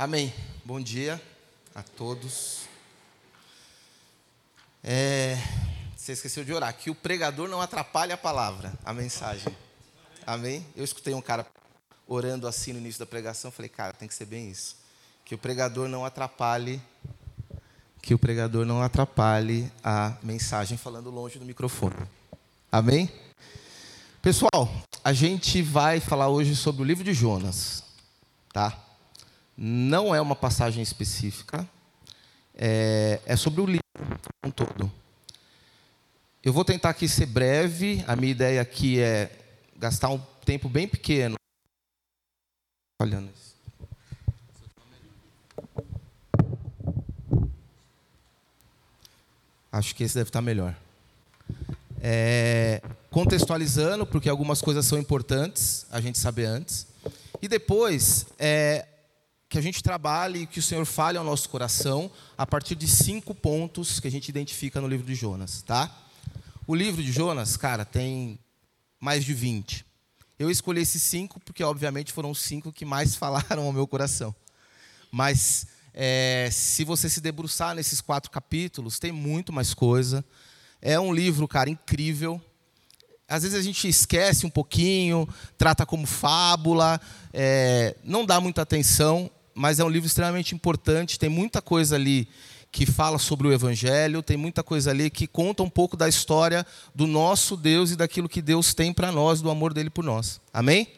Amém. Bom dia a todos. É, você esqueceu de orar. Que o pregador não atrapalhe a palavra, a mensagem. Amém? Eu escutei um cara orando assim no início da pregação. Falei, cara, tem que ser bem isso. Que o pregador não atrapalhe. Que o pregador não atrapalhe a mensagem falando longe do microfone. Amém? Pessoal, a gente vai falar hoje sobre o livro de Jonas, tá? Não é uma passagem específica, é, é sobre o livro como um todo. Eu vou tentar aqui ser breve, a minha ideia aqui é gastar um tempo bem pequeno. Olhando isso. Acho que esse deve estar melhor. É, contextualizando, porque algumas coisas são importantes a gente saber antes. E depois, é, que a gente trabalhe e que o Senhor fale ao nosso coração a partir de cinco pontos que a gente identifica no livro de Jonas, tá? O livro de Jonas, cara, tem mais de 20. Eu escolhi esses cinco porque, obviamente, foram os cinco que mais falaram ao meu coração. Mas, é, se você se debruçar nesses quatro capítulos, tem muito mais coisa. É um livro, cara, incrível. Às vezes a gente esquece um pouquinho, trata como fábula, é, não dá muita atenção, mas é um livro extremamente importante, tem muita coisa ali que fala sobre o Evangelho, tem muita coisa ali que conta um pouco da história do nosso Deus e daquilo que Deus tem para nós, do amor dele por nós. Amém?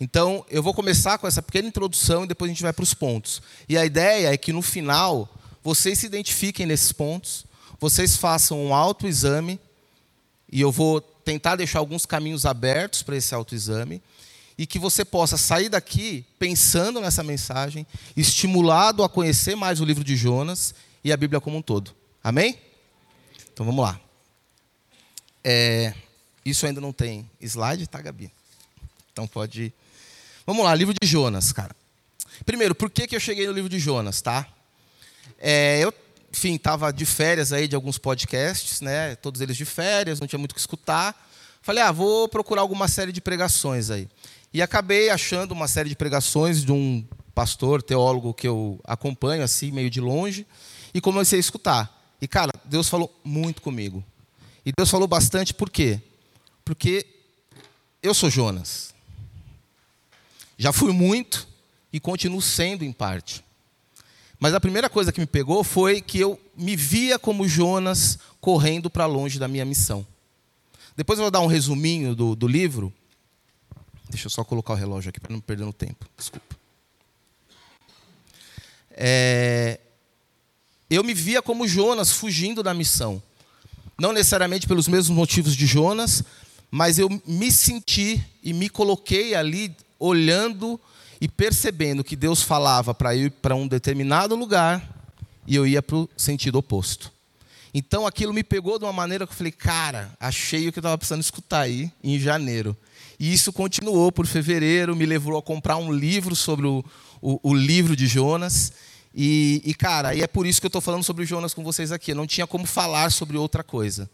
Então, eu vou começar com essa pequena introdução e depois a gente vai para os pontos. E a ideia é que no final, vocês se identifiquem nesses pontos, vocês façam um autoexame, e eu vou tentar deixar alguns caminhos abertos para esse autoexame e que você possa sair daqui pensando nessa mensagem, estimulado a conhecer mais o livro de Jonas e a Bíblia como um todo. Amém? Então vamos lá. É, isso ainda não tem slide, tá, Gabi? Então pode. Vamos lá, livro de Jonas, cara. Primeiro, por que, que eu cheguei no livro de Jonas, tá? É, eu, enfim, estava de férias aí de alguns podcasts, né? Todos eles de férias, não tinha muito o que escutar. Falei, ah, vou procurar alguma série de pregações aí. E acabei achando uma série de pregações de um pastor, teólogo que eu acompanho assim, meio de longe, e comecei a escutar. E cara, Deus falou muito comigo. E Deus falou bastante por quê? Porque eu sou Jonas. Já fui muito e continuo sendo em parte. Mas a primeira coisa que me pegou foi que eu me via como Jonas correndo para longe da minha missão. Depois eu vou dar um resuminho do, do livro, Deixa eu só colocar o relógio aqui para não perder no tempo. Desculpa. É, eu me via como Jonas fugindo da missão. Não necessariamente pelos mesmos motivos de Jonas, mas eu me senti e me coloquei ali olhando e percebendo que Deus falava para ir para um determinado lugar e eu ia para o sentido oposto. Então aquilo me pegou de uma maneira que eu falei, cara, achei o que eu estava precisando escutar aí em janeiro. E isso continuou por fevereiro, me levou a comprar um livro sobre o, o, o livro de Jonas. E, e, cara, e é por isso que eu estou falando sobre Jonas com vocês aqui. Eu não tinha como falar sobre outra coisa.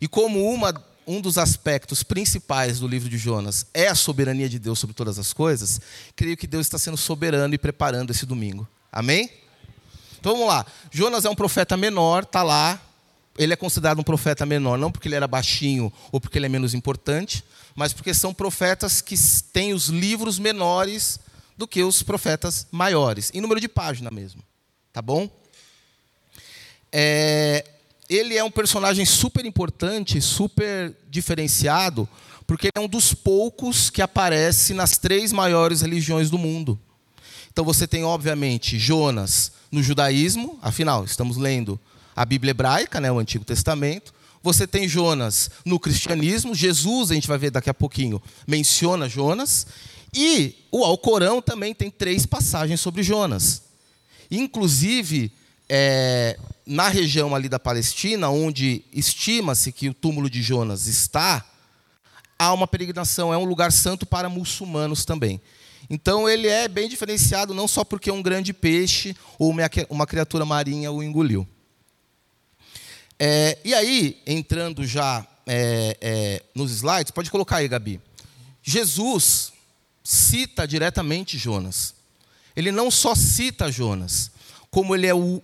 E como uma, um dos aspectos principais do livro de Jonas é a soberania de Deus sobre todas as coisas, creio que Deus está sendo soberano e preparando esse domingo. Amém? Então vamos lá. Jonas é um profeta menor, está lá. Ele é considerado um profeta menor, não porque ele era baixinho ou porque ele é menos importante, mas porque são profetas que têm os livros menores do que os profetas maiores, em número de página mesmo. Tá bom? É, ele é um personagem super importante, super diferenciado, porque é um dos poucos que aparece nas três maiores religiões do mundo. Então você tem, obviamente, Jonas no judaísmo, afinal, estamos lendo a Bíblia hebraica, né, o Antigo Testamento. Você tem Jonas no cristianismo, Jesus, a gente vai ver daqui a pouquinho, menciona Jonas. E o Alcorão também tem três passagens sobre Jonas. Inclusive, é, na região ali da Palestina, onde estima-se que o túmulo de Jonas está, há uma peregrinação, é um lugar santo para muçulmanos também. Então ele é bem diferenciado, não só porque um grande peixe ou uma criatura marinha o engoliu. É, e aí, entrando já é, é, nos slides, pode colocar aí, Gabi. Jesus cita diretamente Jonas. ele não só cita Jonas, como ele é o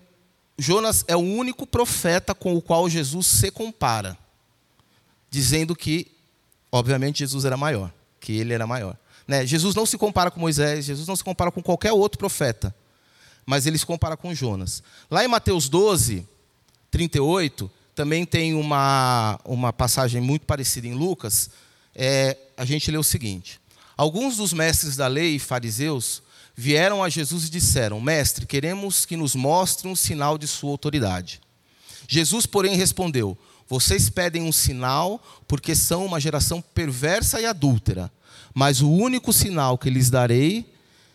Jonas é o único profeta com o qual Jesus se compara, dizendo que, obviamente, Jesus era maior, que ele era maior. Né? Jesus não se compara com Moisés, Jesus não se compara com qualquer outro profeta, mas ele se compara com Jonas. Lá em Mateus 12, 38, também tem uma, uma passagem muito parecida em Lucas, é, a gente lê o seguinte: Alguns dos mestres da lei e fariseus vieram a Jesus e disseram: Mestre, queremos que nos mostre um sinal de sua autoridade. Jesus, porém, respondeu: Vocês pedem um sinal porque são uma geração perversa e adúltera, mas o único sinal que lhes darei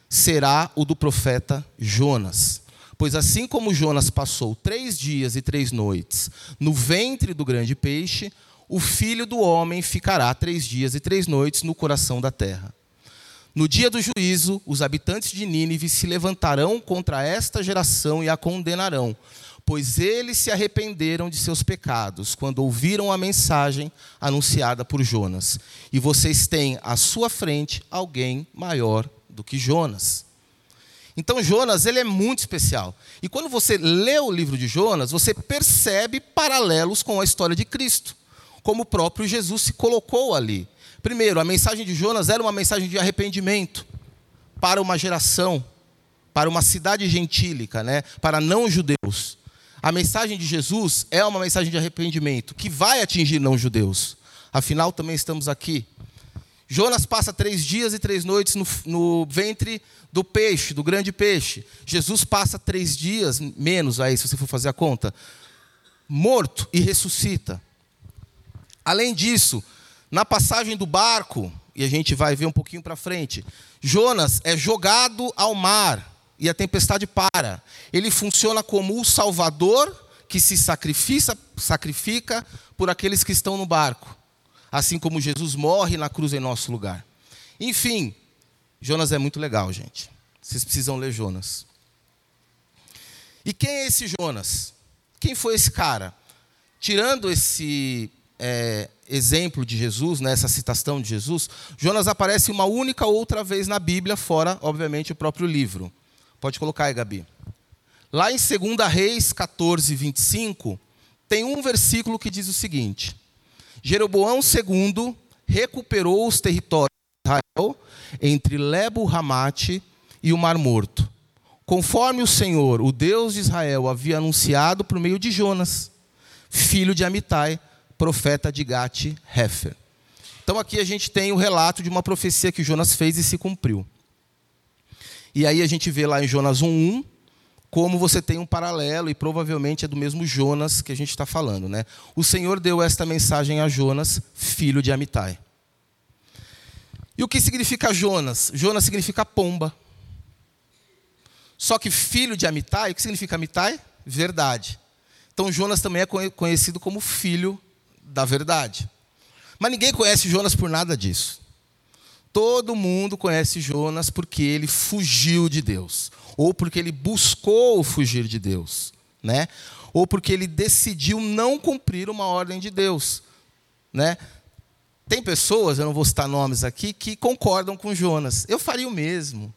será o do profeta Jonas. Pois assim como Jonas passou três dias e três noites no ventre do grande peixe, o filho do homem ficará três dias e três noites no coração da terra. No dia do juízo, os habitantes de Nínive se levantarão contra esta geração e a condenarão, pois eles se arrependeram de seus pecados quando ouviram a mensagem anunciada por Jonas. E vocês têm à sua frente alguém maior do que Jonas. Então Jonas, ele é muito especial. E quando você lê o livro de Jonas, você percebe paralelos com a história de Cristo, como o próprio Jesus se colocou ali. Primeiro, a mensagem de Jonas era uma mensagem de arrependimento para uma geração, para uma cidade gentílica, né? para não-judeus. A mensagem de Jesus é uma mensagem de arrependimento que vai atingir não-judeus. Afinal, também estamos aqui. Jonas passa três dias e três noites no, no, ventre do peixe, do grande peixe. Jesus passa três dias, menos aí, se você for fazer a conta, morto e ressuscita. Além disso, na passagem do barco, e a gente vai ver um pouquinho para frente, Jonas é jogado ao mar e a tempestade para. Ele funciona como o salvador que se sacrifica, sacrifica por aqueles que estão no barco, assim como Jesus morre na cruz em nosso lugar. Enfim, Jonas é muito legal, gente. Vocês precisam ler Jonas. E quem é esse Jonas? Quem foi esse cara? Tirando esse é, exemplo de Jesus, nessa citação de Jesus, Jonas aparece uma única outra vez na Bíblia, fora, obviamente, o próprio livro. Pode colocar aí, Gabi. Lá em 2 Reis 14, 25, tem um versículo que diz o seguinte: Jeroboão II recuperou os territórios de Israel entre Lebo Ramate e o Mar Morto, conforme o Senhor, o Deus de Israel, havia anunciado por meio de Jonas, filho de Amitai, profeta de Gate Hefer. Então aqui a gente tem o relato de uma profecia que Jonas fez e se cumpriu. E aí a gente vê lá em Jonas 1:1 como você tem um paralelo e provavelmente é do mesmo Jonas que a gente está falando, né? O Senhor deu esta mensagem a Jonas, filho de Amitai. E o que significa Jonas? Jonas significa pomba. Só que filho de Amitai, o que significa Amitai? Verdade. Então Jonas também é conhecido como filho da verdade. Mas ninguém conhece Jonas por nada disso. Todo mundo conhece Jonas porque ele fugiu de Deus, ou porque ele buscou fugir de Deus, né? Ou porque ele decidiu não cumprir uma ordem de Deus, né? Tem pessoas, eu não vou citar nomes aqui, que concordam com Jonas. Eu faria o mesmo.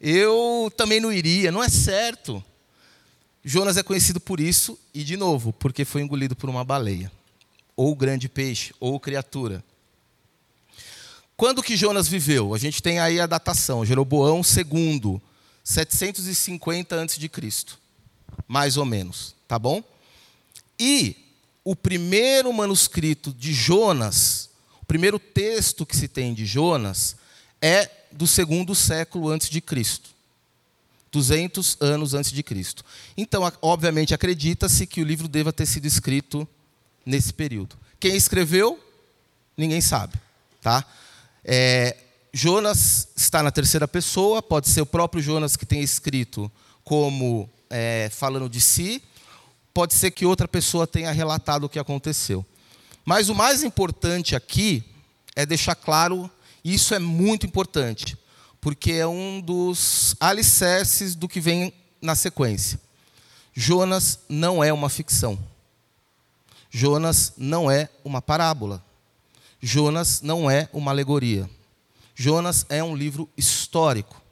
Eu também não iria, não é certo. Jonas é conhecido por isso e de novo, porque foi engolido por uma baleia ou grande peixe, ou criatura. Quando que Jonas viveu? A gente tem aí a datação, Jeroboão II, 750 a.C., mais ou menos, tá bom? E o primeiro manuscrito de Jonas, o primeiro texto que se tem de Jonas, é do segundo século antes de Cristo. 200 anos antes de Cristo. Então, obviamente, acredita-se que o livro deva ter sido escrito nesse período. Quem escreveu, ninguém sabe. Tá? É, Jonas está na terceira pessoa, pode ser o próprio Jonas que tenha escrito como é, falando de si, pode ser que outra pessoa tenha relatado o que aconteceu. Mas o mais importante aqui é deixar claro, isso é muito importante, porque é um dos alicerces do que vem na sequência. Jonas não é uma ficção. Jonas não é uma parábola. Jonas não é uma alegoria. Jonas é um livro histórico.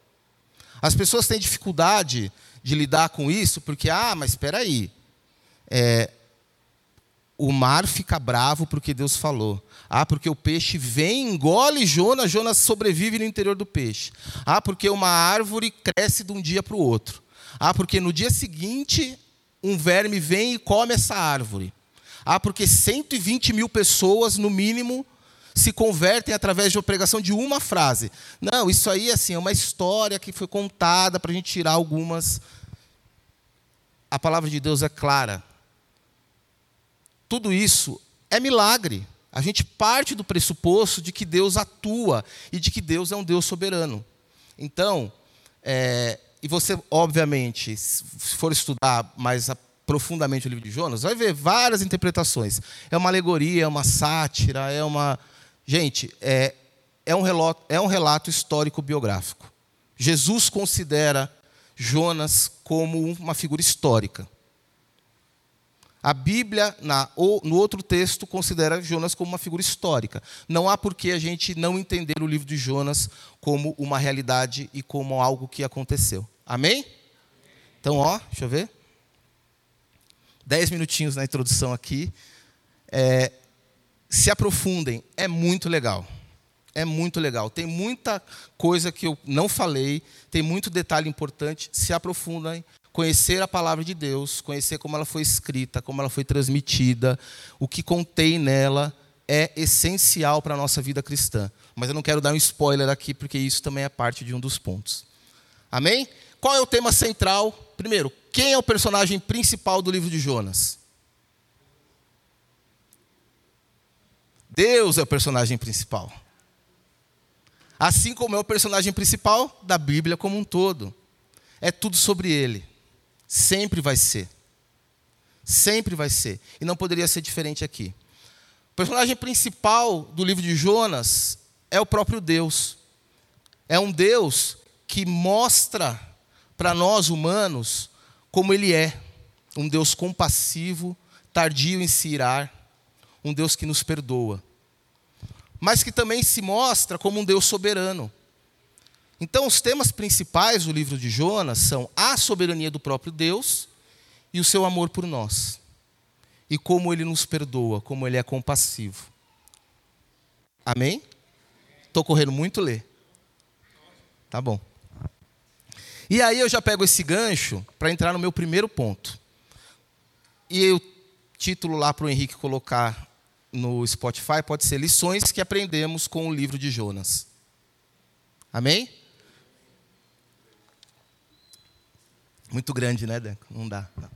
As pessoas têm dificuldade de lidar com isso porque, ah, mas espera aí, é, o mar fica bravo porque Deus falou. Ah, porque o peixe vem, engole Jonas, Jonas sobrevive no interior do peixe. Ah, porque uma árvore cresce de um dia para o outro. Ah, porque no dia seguinte um verme vem e come essa árvore. Ah, porque 120 mil pessoas, no mínimo, se convertem através de uma pregação de uma frase. Não, isso aí assim, é uma história que foi contada para a gente tirar algumas. A palavra de Deus é clara. Tudo isso é milagre. A gente parte do pressuposto de que Deus atua e de que Deus é um Deus soberano. Então, é, e você, obviamente, se for estudar mais profundamente o livro de Jonas, vai ver várias interpretações. É uma alegoria, é uma sátira, é uma. Gente, é, é, um, relato, é um relato histórico biográfico. Jesus considera Jonas como uma figura histórica. A Bíblia, na, ou, no outro texto, considera Jonas como uma figura histórica. Não há por que a gente não entender o livro de Jonas como uma realidade e como algo que aconteceu. Amém? Então, ó, deixa eu ver. Dez minutinhos na introdução aqui. É, se aprofundem, é muito legal. É muito legal. Tem muita coisa que eu não falei, tem muito detalhe importante. Se aprofundem, conhecer a palavra de Deus, conhecer como ela foi escrita, como ela foi transmitida, o que contém nela é essencial para a nossa vida cristã. Mas eu não quero dar um spoiler aqui, porque isso também é parte de um dos pontos. Amém? Qual é o tema central? Primeiro, quem é o personagem principal do livro de Jonas? Deus é o personagem principal. Assim como é o personagem principal da Bíblia como um todo. É tudo sobre ele. Sempre vai ser. Sempre vai ser. E não poderia ser diferente aqui. O personagem principal do livro de Jonas é o próprio Deus. É um Deus que mostra para nós humanos como ele é. Um Deus compassivo, tardio em se irar, um Deus que nos perdoa. Mas que também se mostra como um Deus soberano. Então, os temas principais do livro de Jonas são a soberania do próprio Deus e o seu amor por nós. E como ele nos perdoa, como ele é compassivo. Amém? Estou correndo muito ler. Tá bom. E aí eu já pego esse gancho para entrar no meu primeiro ponto. E o título lá para o Henrique colocar no Spotify pode ser Lições que aprendemos com o livro de Jonas. Amém? Muito grande, né, Deco? Não dá. Não.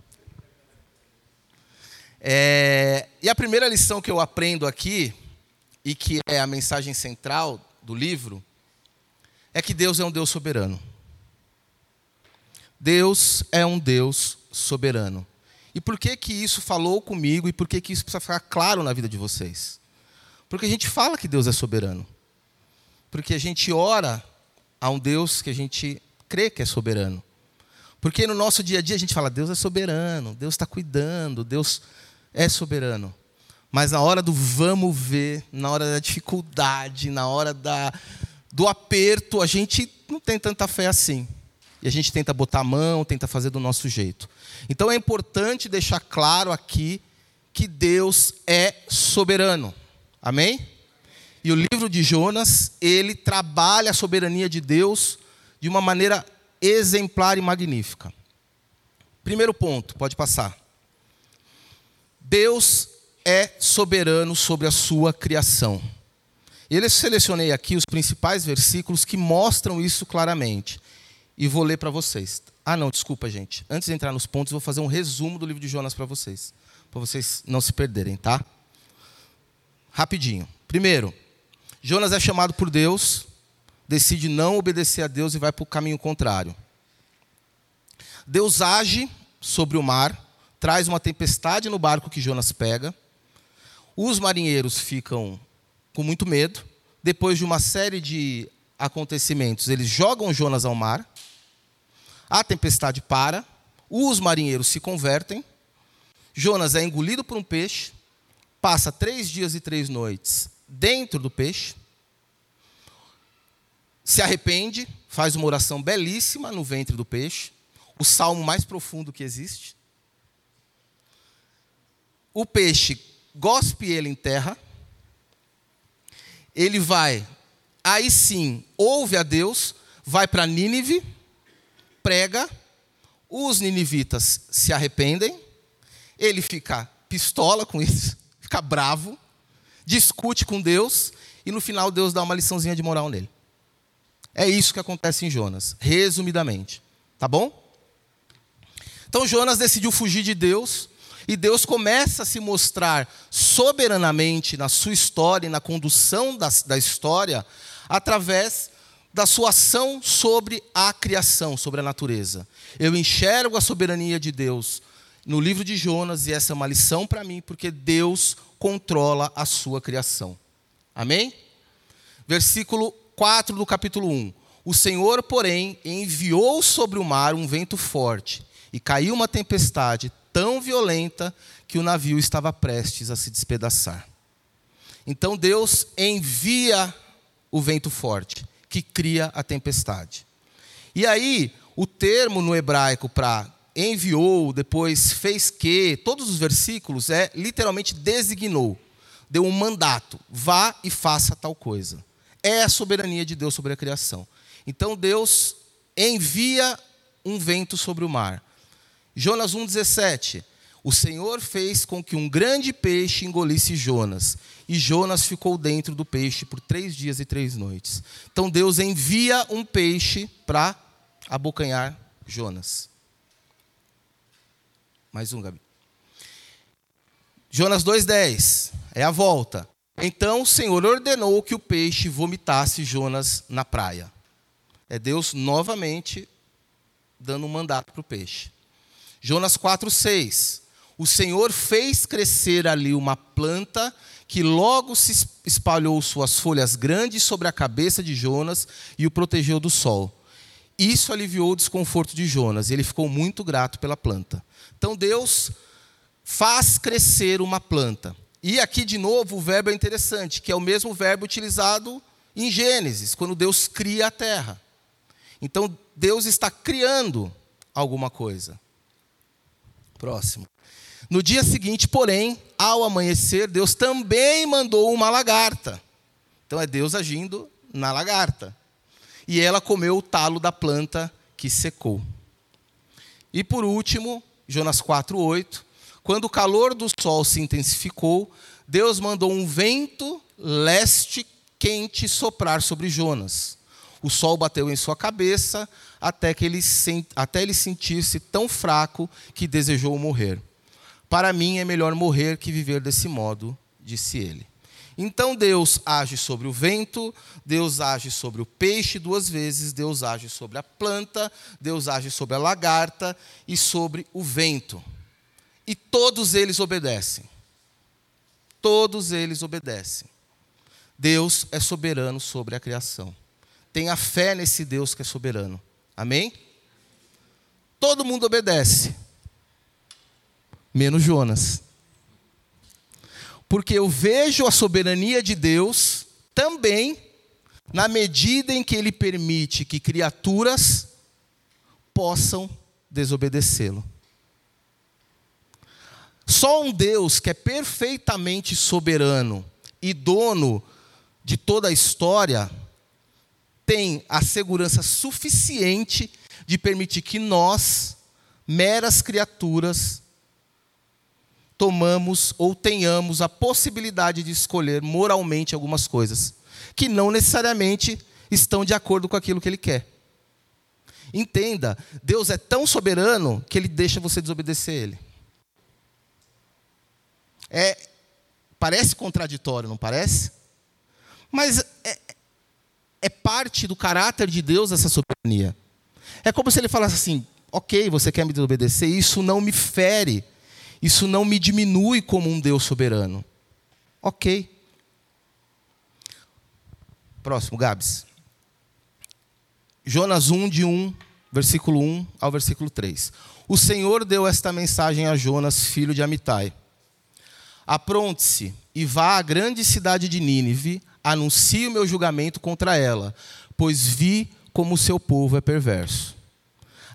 É, e a primeira lição que eu aprendo aqui, e que é a mensagem central do livro, é que Deus é um Deus soberano. Deus é um Deus soberano. E por que que isso falou comigo e por que que isso precisa ficar claro na vida de vocês? Porque a gente fala que Deus é soberano. Porque a gente ora a um Deus que a gente crê que é soberano. Porque no nosso dia a dia a gente fala, Deus é soberano, Deus está cuidando, Deus é soberano. Mas na hora do vamos ver, na hora da dificuldade, na hora da, do aperto, a gente não tem tanta fé assim. E a gente tenta botar a mão, tenta fazer do nosso jeito. Então é importante deixar claro aqui que Deus é soberano. Amém? E o livro de Jonas, ele trabalha a soberania de Deus de uma maneira exemplar e magnífica. Primeiro ponto, pode passar. Deus é soberano sobre a sua criação. Eu selecionei aqui os principais versículos que mostram isso claramente. E vou ler para vocês. Ah, não, desculpa, gente. Antes de entrar nos pontos, vou fazer um resumo do livro de Jonas para vocês. Para vocês não se perderem, tá? Rapidinho. Primeiro, Jonas é chamado por Deus decide não obedecer a Deus e vai para o caminho contrário. Deus age sobre o mar, traz uma tempestade no barco que Jonas pega. Os marinheiros ficam com muito medo. Depois de uma série de acontecimentos, eles jogam Jonas ao mar. A tempestade para. Os marinheiros se convertem. Jonas é engolido por um peixe. Passa três dias e três noites dentro do peixe se arrepende, faz uma oração belíssima no ventre do peixe, o salmo mais profundo que existe. O peixe gospe ele em terra, ele vai, aí sim, ouve a Deus, vai para Nínive, prega, os ninivitas se arrependem, ele fica pistola com isso, fica bravo, discute com Deus, e no final Deus dá uma liçãozinha de moral nele. É isso que acontece em Jonas, resumidamente. Tá bom? Então Jonas decidiu fugir de Deus, e Deus começa a se mostrar soberanamente na sua história e na condução da, da história, através da sua ação sobre a criação, sobre a natureza. Eu enxergo a soberania de Deus no livro de Jonas, e essa é uma lição para mim, porque Deus controla a sua criação. Amém? Versículo 4 do capítulo 1. O Senhor, porém, enviou sobre o mar um vento forte, e caiu uma tempestade tão violenta que o navio estava prestes a se despedaçar. Então Deus envia o vento forte, que cria a tempestade. E aí, o termo no hebraico para enviou, depois fez que, todos os versículos é literalmente designou, deu um mandato, vá e faça tal coisa. É a soberania de Deus sobre a criação. Então Deus envia um vento sobre o mar. Jonas 1,17. O Senhor fez com que um grande peixe engolisse Jonas, e Jonas ficou dentro do peixe por três dias e três noites. Então Deus envia um peixe para abocanhar Jonas. Mais um, Gabi. Jonas 2,10. É a volta. Então o Senhor ordenou que o peixe vomitasse Jonas na praia. É Deus novamente dando um mandato para o peixe. Jonas 4,6. O Senhor fez crescer ali uma planta que logo se espalhou suas folhas grandes sobre a cabeça de Jonas e o protegeu do sol. Isso aliviou o desconforto de Jonas, e ele ficou muito grato pela planta. Então Deus faz crescer uma planta. E aqui, de novo, o verbo é interessante, que é o mesmo verbo utilizado em Gênesis, quando Deus cria a terra. Então, Deus está criando alguma coisa. Próximo. No dia seguinte, porém, ao amanhecer, Deus também mandou uma lagarta. Então é Deus agindo na lagarta. E ela comeu o talo da planta que secou. E por último, Jonas 4:8, quando o calor do sol se intensificou, Deus mandou um vento leste quente soprar sobre Jonas. O sol bateu em sua cabeça até que ele, até ele sentir-se tão fraco que desejou morrer. Para mim é melhor morrer que viver desse modo, disse ele. Então Deus age sobre o vento, Deus age sobre o peixe duas vezes, Deus age sobre a planta, Deus age sobre a lagarta e sobre o vento. E todos eles obedecem. Todos eles obedecem. Deus é soberano sobre a criação. Tenha fé nesse Deus que é soberano. Amém? Todo mundo obedece, menos Jonas. Porque eu vejo a soberania de Deus também na medida em que ele permite que criaturas possam desobedecê-lo. Só um Deus que é perfeitamente soberano e dono de toda a história tem a segurança suficiente de permitir que nós, meras criaturas, tomamos ou tenhamos a possibilidade de escolher moralmente algumas coisas que não necessariamente estão de acordo com aquilo que ele quer. Entenda, Deus é tão soberano que ele deixa você desobedecer ele. É, parece contraditório, não parece? Mas é, é parte do caráter de Deus essa soberania. É como se ele falasse assim: ok, você quer me desobedecer, isso não me fere, isso não me diminui como um Deus soberano. Ok. Próximo, Gabs. Jonas 1, de 1, versículo 1 ao versículo 3. O Senhor deu esta mensagem a Jonas, filho de Amitai. Apronte-se e vá à grande cidade de Nínive, anuncie o meu julgamento contra ela, pois vi como o seu povo é perverso.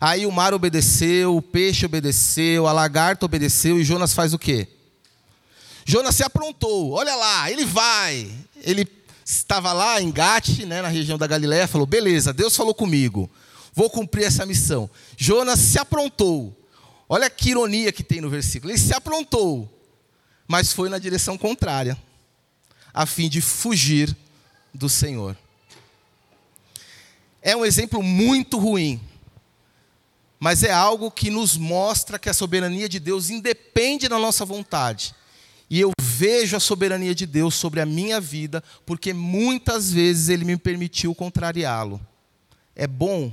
Aí o mar obedeceu, o peixe obedeceu, a lagarta obedeceu e Jonas faz o quê? Jonas se aprontou. Olha lá, ele vai. Ele estava lá em Gate, né, na região da Galiléia, falou: "Beleza, Deus falou comigo. Vou cumprir essa missão". Jonas se aprontou. Olha que ironia que tem no versículo. Ele se aprontou, mas foi na direção contrária, a fim de fugir do Senhor. É um exemplo muito ruim mas é algo que nos mostra que a soberania de Deus independe da nossa vontade. E eu vejo a soberania de Deus sobre a minha vida, porque muitas vezes Ele me permitiu contrariá-lo. É bom?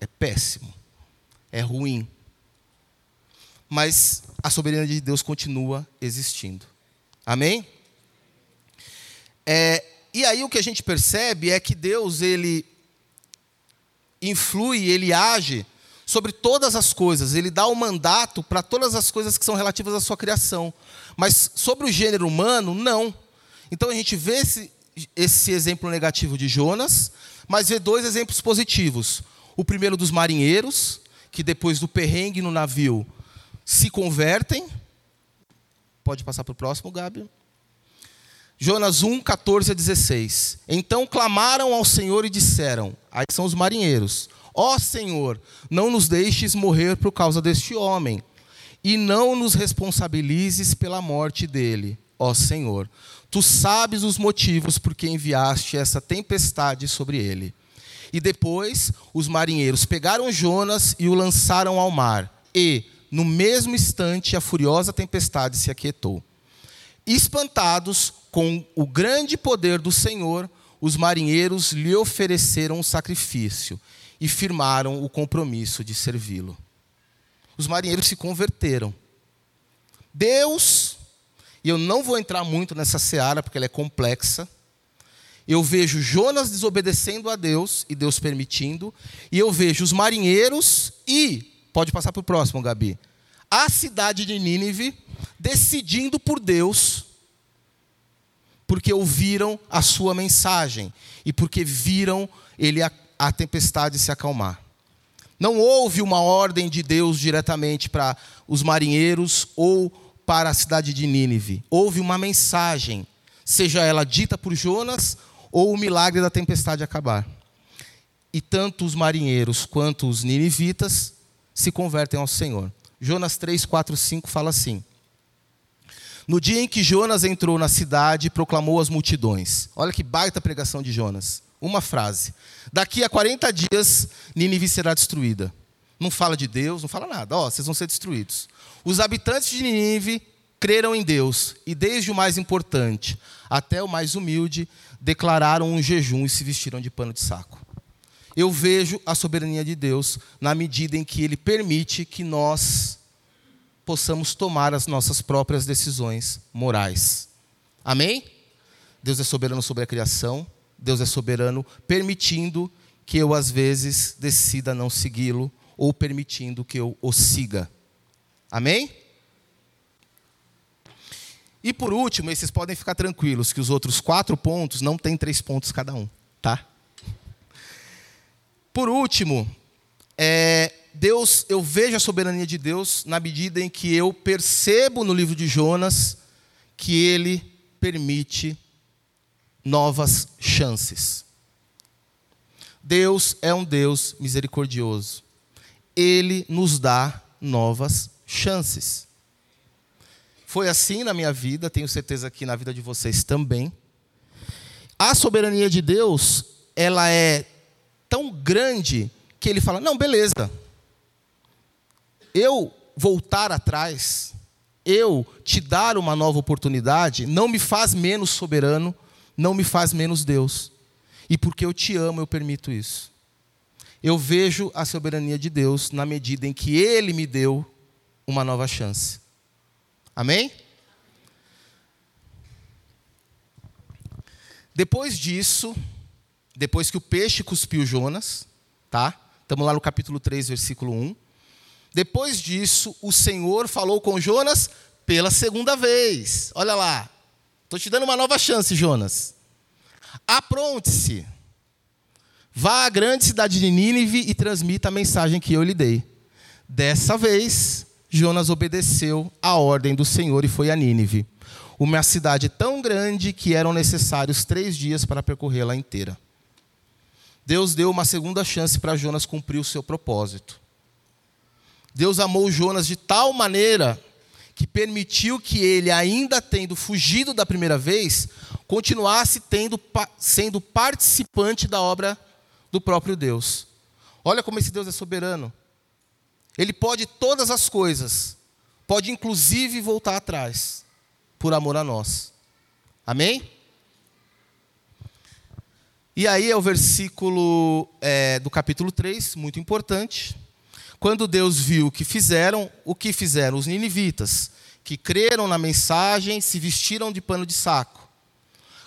É péssimo. É ruim. Mas a soberania de Deus continua existindo. Amém? É, e aí o que a gente percebe é que Deus, Ele influi, Ele age sobre todas as coisas, ele dá o mandato para todas as coisas que são relativas à sua criação. Mas sobre o gênero humano, não. Então a gente vê esse, esse exemplo negativo de Jonas, mas vê dois exemplos positivos. O primeiro dos marinheiros, que depois do perrengue no navio se convertem. Pode passar para o próximo, Gabi. Jonas 1, 14 a 16. Então clamaram ao Senhor e disseram: Aí são os marinheiros Ó Senhor, não nos deixes morrer por causa deste homem, e não nos responsabilizes pela morte dele, ó Senhor. Tu sabes os motivos por que enviaste essa tempestade sobre ele. E depois os marinheiros pegaram Jonas e o lançaram ao mar, e, no mesmo instante, a furiosa tempestade se aquietou. Espantados com o grande poder do Senhor, os marinheiros lhe ofereceram um sacrifício e firmaram o compromisso de servi-lo. Os marinheiros se converteram. Deus, e eu não vou entrar muito nessa seara porque ela é complexa. Eu vejo Jonas desobedecendo a Deus e Deus permitindo, e eu vejo os marinheiros e, pode passar para o próximo, Gabi, a cidade de Nínive decidindo por Deus, porque ouviram a sua mensagem e porque viram ele a tempestade se acalmar. Não houve uma ordem de Deus diretamente para os marinheiros ou para a cidade de Nínive. Houve uma mensagem, seja ela dita por Jonas ou o milagre da tempestade acabar. E tanto os marinheiros quanto os ninivitas se convertem ao Senhor. Jonas 3, 4, 5 fala assim: No dia em que Jonas entrou na cidade, proclamou às multidões. Olha que baita pregação de Jonas. Uma frase. Daqui a 40 dias, Nínive será destruída. Não fala de Deus, não fala nada. Ó, oh, vocês vão ser destruídos. Os habitantes de Nínive creram em Deus, e desde o mais importante até o mais humilde, declararam um jejum e se vestiram de pano de saco. Eu vejo a soberania de Deus na medida em que Ele permite que nós possamos tomar as nossas próprias decisões morais. Amém? Deus é soberano sobre a criação, Deus é soberano, permitindo que eu, às vezes, decida não segui-lo, ou permitindo que eu o siga. Amém? E por último, esses podem ficar tranquilos, que os outros quatro pontos não têm três pontos cada um, tá? Por último, é, Deus, eu vejo a soberania de Deus na medida em que eu percebo no livro de Jonas que Ele permite novas chances. Deus é um Deus misericordioso. Ele nos dá novas chances. Foi assim na minha vida, tenho certeza que na vida de vocês também. A soberania de Deus, ela é tão grande que ele fala: "Não, beleza. Eu voltar atrás, eu te dar uma nova oportunidade, não me faz menos soberano, não me faz menos Deus. E porque eu te amo, eu permito isso. Eu vejo a soberania de Deus na medida em que Ele me deu uma nova chance. Amém? Depois disso, depois que o peixe cuspiu Jonas, tá? Estamos lá no capítulo 3, versículo 1. Depois disso, o Senhor falou com Jonas pela segunda vez. Olha lá. Estou te dando uma nova chance, Jonas. Apronte-se. Vá à grande cidade de Nínive e transmita a mensagem que eu lhe dei. Dessa vez, Jonas obedeceu à ordem do Senhor e foi a Nínive, uma cidade tão grande que eram necessários três dias para percorrê-la inteira. Deus deu uma segunda chance para Jonas cumprir o seu propósito. Deus amou Jonas de tal maneira que permitiu que ele, ainda tendo fugido da primeira vez, continuasse tendo, sendo participante da obra do próprio Deus. Olha como esse Deus é soberano. Ele pode todas as coisas, pode inclusive voltar atrás, por amor a nós. Amém? E aí é o versículo é, do capítulo 3, muito importante. Quando Deus viu o que fizeram, o que fizeram os ninivitas, que creram na mensagem, se vestiram de pano de saco.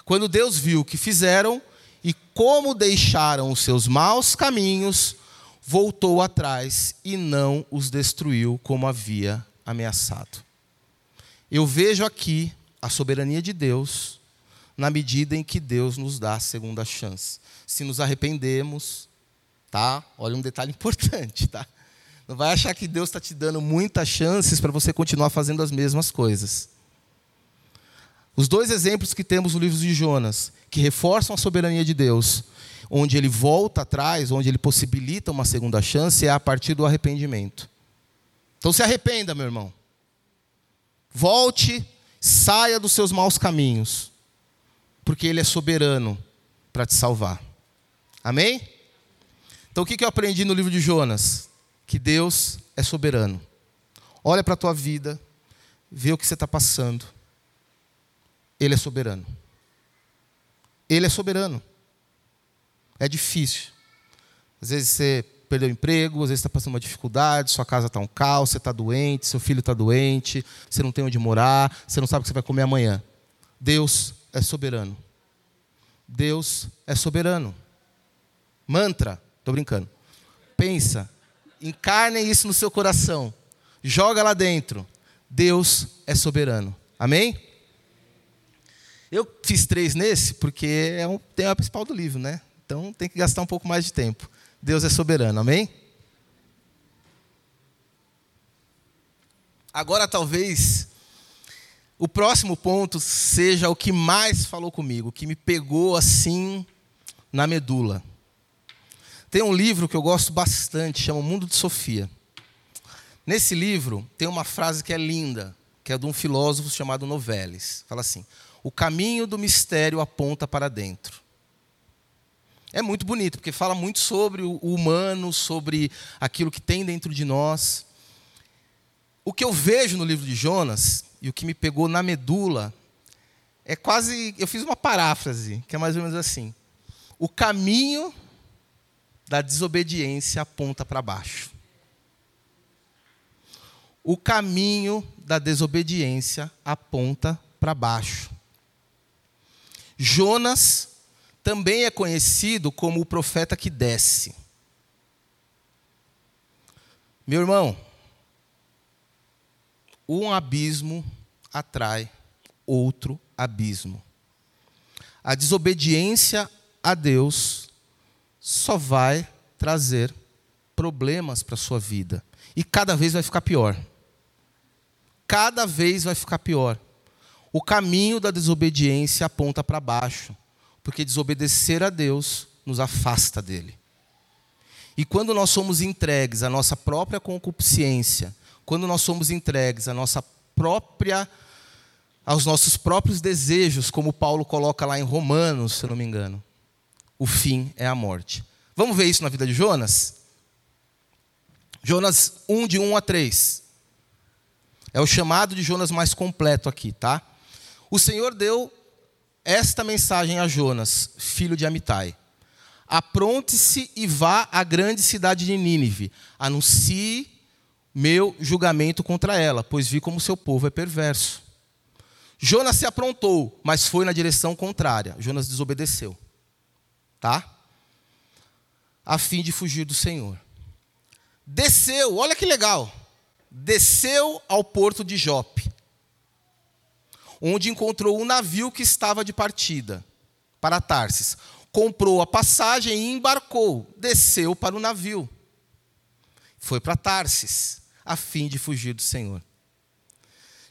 Quando Deus viu o que fizeram e como deixaram os seus maus caminhos, voltou atrás e não os destruiu como havia ameaçado. Eu vejo aqui a soberania de Deus na medida em que Deus nos dá a segunda chance. Se nos arrependemos, tá? Olha um detalhe importante, tá? Não vai achar que Deus está te dando muitas chances para você continuar fazendo as mesmas coisas. Os dois exemplos que temos no livro de Jonas, que reforçam a soberania de Deus, onde ele volta atrás, onde ele possibilita uma segunda chance, é a partir do arrependimento. Então se arrependa, meu irmão. Volte, saia dos seus maus caminhos, porque Ele é soberano para te salvar. Amém? Então o que eu aprendi no livro de Jonas? Que Deus é soberano. Olha para a tua vida, vê o que você está passando. Ele é soberano. Ele é soberano. É difícil. Às vezes você perdeu o emprego, às vezes está passando uma dificuldade, sua casa está um caos, você está doente, seu filho está doente, você não tem onde morar, você não sabe o que você vai comer amanhã. Deus é soberano. Deus é soberano. Mantra, estou brincando. Pensa, Encarnem isso no seu coração. Joga lá dentro. Deus é soberano. Amém? Eu fiz três nesse porque é um tema principal do livro, né? Então tem que gastar um pouco mais de tempo. Deus é soberano. Amém? Agora talvez o próximo ponto seja o que mais falou comigo, o que me pegou assim na medula. Tem um livro que eu gosto bastante, chama O Mundo de Sofia. Nesse livro tem uma frase que é linda, que é de um filósofo chamado Novelis. Fala assim: O caminho do mistério aponta para dentro. É muito bonito, porque fala muito sobre o humano, sobre aquilo que tem dentro de nós. O que eu vejo no livro de Jonas, e o que me pegou na medula, é quase. Eu fiz uma paráfrase, que é mais ou menos assim: O caminho da desobediência aponta para baixo. O caminho da desobediência aponta para baixo. Jonas também é conhecido como o profeta que desce. Meu irmão, um abismo atrai outro abismo. A desobediência a Deus só vai trazer problemas para a sua vida. E cada vez vai ficar pior. Cada vez vai ficar pior. O caminho da desobediência aponta para baixo, porque desobedecer a Deus nos afasta dele. E quando nós somos entregues à nossa própria concupiscência, quando nós somos entregues à nossa própria aos nossos próprios desejos, como Paulo coloca lá em Romanos, se eu não me engano, o fim é a morte. Vamos ver isso na vida de Jonas? Jonas 1, de 1 a 3. É o chamado de Jonas mais completo aqui, tá? O Senhor deu esta mensagem a Jonas, filho de Amitai: Apronte-se e vá à grande cidade de Nínive, anuncie meu julgamento contra ela, pois vi como seu povo é perverso. Jonas se aprontou, mas foi na direção contrária. Jonas desobedeceu tá? A fim de fugir do Senhor. Desceu, olha que legal. Desceu ao porto de Jope, onde encontrou um navio que estava de partida para Tarsis. comprou a passagem e embarcou, desceu para o navio. Foi para Tarsis, a fim de fugir do Senhor.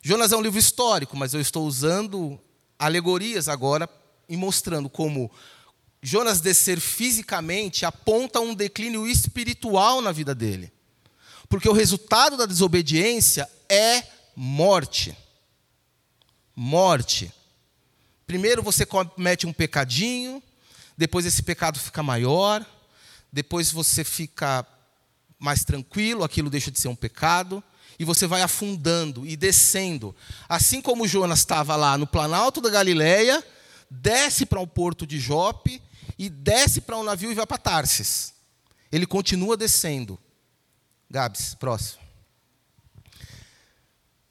Jonas é um livro histórico, mas eu estou usando alegorias agora e mostrando como Jonas descer fisicamente aponta um declínio espiritual na vida dele. Porque o resultado da desobediência é morte. Morte. Primeiro você comete um pecadinho, depois esse pecado fica maior, depois você fica mais tranquilo, aquilo deixa de ser um pecado, e você vai afundando e descendo. Assim como Jonas estava lá no planalto da Galileia, desce para o porto de Jope e desce para um navio e vai para Tarsis. Ele continua descendo. Gabs, próximo.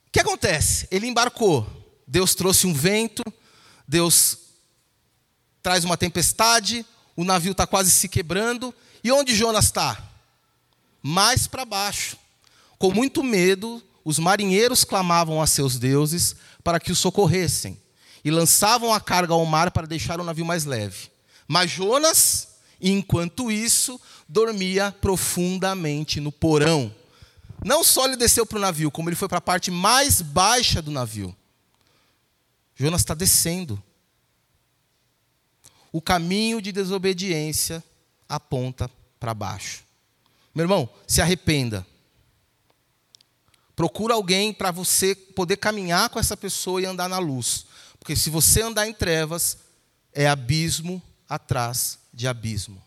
O que acontece? Ele embarcou. Deus trouxe um vento, Deus traz uma tempestade, o navio está quase se quebrando. E onde Jonas está? Mais para baixo. Com muito medo, os marinheiros clamavam a seus deuses para que o socorressem e lançavam a carga ao mar para deixar o navio mais leve. Mas Jonas, enquanto isso, dormia profundamente no porão. Não só ele desceu para o navio, como ele foi para a parte mais baixa do navio. Jonas está descendo. O caminho de desobediência aponta para baixo. Meu irmão, se arrependa. Procura alguém para você poder caminhar com essa pessoa e andar na luz. Porque se você andar em trevas, é abismo atrás de abismo.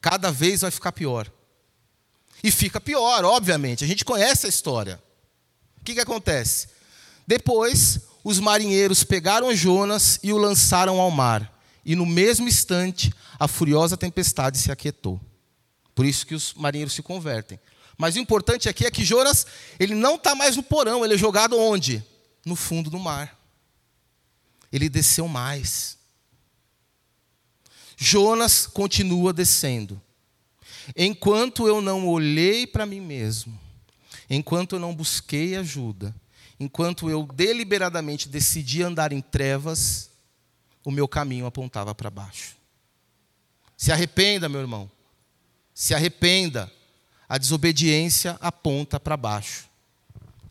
Cada vez vai ficar pior. E fica pior, obviamente. A gente conhece a história. O que, que acontece? Depois, os marinheiros pegaram Jonas e o lançaram ao mar. E no mesmo instante, a furiosa tempestade se aquietou. Por isso que os marinheiros se convertem. Mas o importante aqui é que Jonas, ele não está mais no porão, ele é jogado onde? No fundo do mar. Ele desceu mais. Jonas continua descendo. Enquanto eu não olhei para mim mesmo, enquanto eu não busquei ajuda, enquanto eu deliberadamente decidi andar em trevas, o meu caminho apontava para baixo. Se arrependa, meu irmão. Se arrependa. A desobediência aponta para baixo.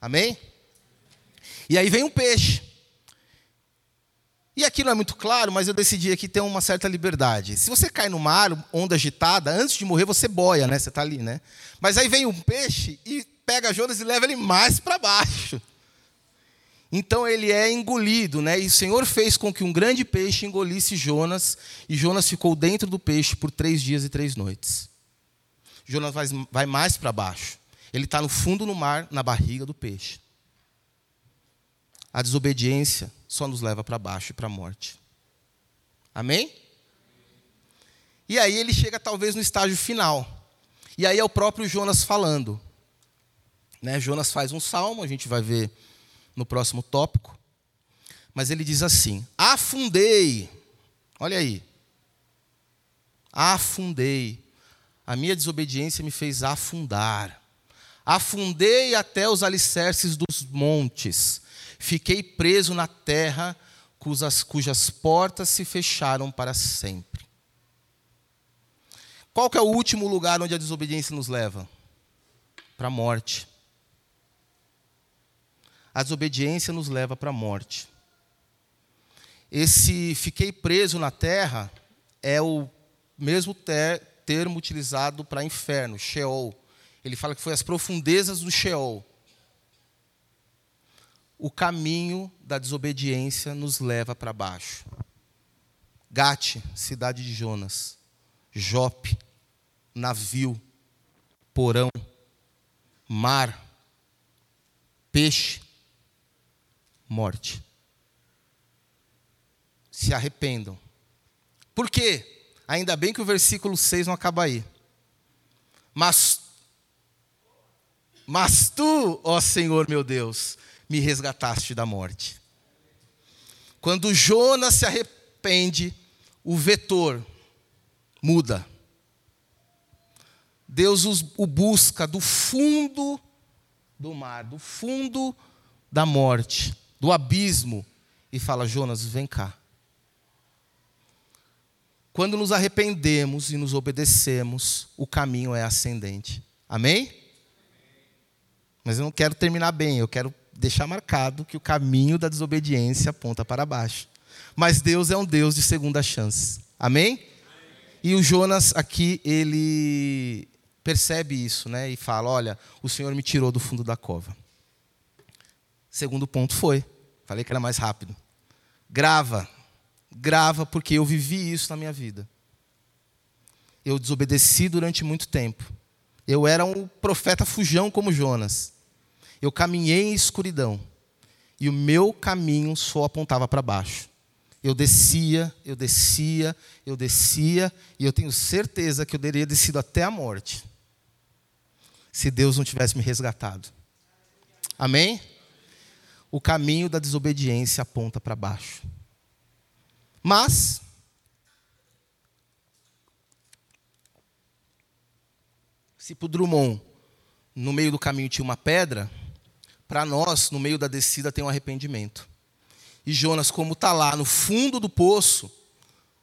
Amém? E aí vem um peixe. E aqui não é muito claro, mas eu decidi aqui ter uma certa liberdade. Se você cai no mar, onda agitada, antes de morrer você boia, né? Você está ali, né? Mas aí vem um peixe e pega Jonas e leva ele mais para baixo. Então ele é engolido, né? E o Senhor fez com que um grande peixe engolisse Jonas, e Jonas ficou dentro do peixe por três dias e três noites. Jonas vai, mais para baixo. Ele está no fundo do mar, na barriga do peixe. A desobediência só nos leva para baixo e para a morte. Amém? E aí ele chega talvez no estágio final. E aí é o próprio Jonas falando. Né? Jonas faz um salmo, a gente vai ver no próximo tópico. Mas ele diz assim: Afundei. Olha aí. Afundei. A minha desobediência me fez afundar. Afundei até os alicerces dos montes. Fiquei preso na terra cujas, cujas portas se fecharam para sempre. Qual que é o último lugar onde a desobediência nos leva? Para a morte. A desobediência nos leva para a morte. Esse fiquei preso na terra é o mesmo ter, termo utilizado para inferno, Sheol. Ele fala que foi as profundezas do Sheol o caminho da desobediência nos leva para baixo. Gate, cidade de Jonas. Jope, navio, porão, mar, peixe, morte. Se arrependam. Por quê? Ainda bem que o versículo 6 não acaba aí. Mas, mas tu, ó Senhor meu Deus, me resgataste da morte. Quando Jonas se arrepende, o vetor muda. Deus o busca do fundo do mar, do fundo da morte, do abismo, e fala: Jonas, vem cá. quando nos arrependemos e nos obedecemos, o caminho é ascendente. Amém? Mas eu não quero terminar bem, eu quero deixar marcado que o caminho da desobediência aponta para baixo. Mas Deus é um Deus de segunda chance. Amém? E o Jonas aqui, ele percebe isso, né? E fala: Olha, o Senhor me tirou do fundo da cova. Segundo ponto foi. Falei que era mais rápido. Grava. Grava, porque eu vivi isso na minha vida. Eu desobedeci durante muito tempo. Eu era um profeta fujão como Jonas. Eu caminhei em escuridão. E o meu caminho só apontava para baixo. Eu descia, eu descia, eu descia, e eu tenho certeza que eu teria descido até a morte, se Deus não tivesse me resgatado. Amém? O caminho da desobediência aponta para baixo. Mas, se para Drummond, no meio do caminho tinha uma pedra, para nós, no meio da descida, tem um arrependimento. E Jonas, como está lá no fundo do poço,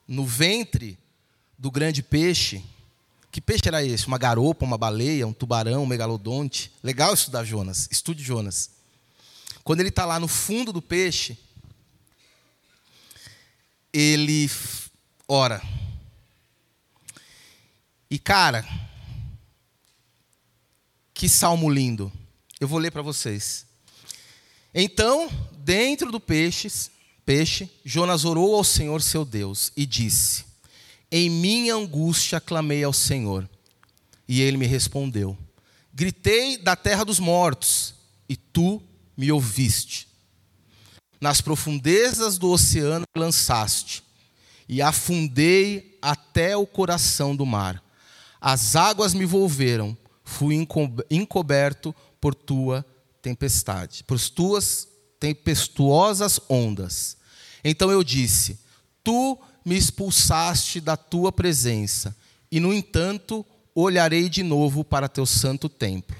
no ventre do grande peixe, que peixe era esse? Uma garopa, uma baleia, um tubarão, um megalodonte? Legal estudar Jonas, estude Jonas. Quando ele está lá no fundo do peixe, ele ora. E cara, que salmo lindo. Eu vou ler para vocês. Então, dentro do peixe, peixe, Jonas orou ao Senhor seu Deus e disse: Em minha angústia clamei ao Senhor, e ele me respondeu. Gritei da terra dos mortos, e tu me ouviste. Nas profundezas do oceano lançaste, e afundei até o coração do mar. As águas me envolveram, fui encoberto por tua tempestade, por tuas tempestuosas ondas. Então eu disse: Tu me expulsaste da tua presença, e no entanto olharei de novo para teu santo templo.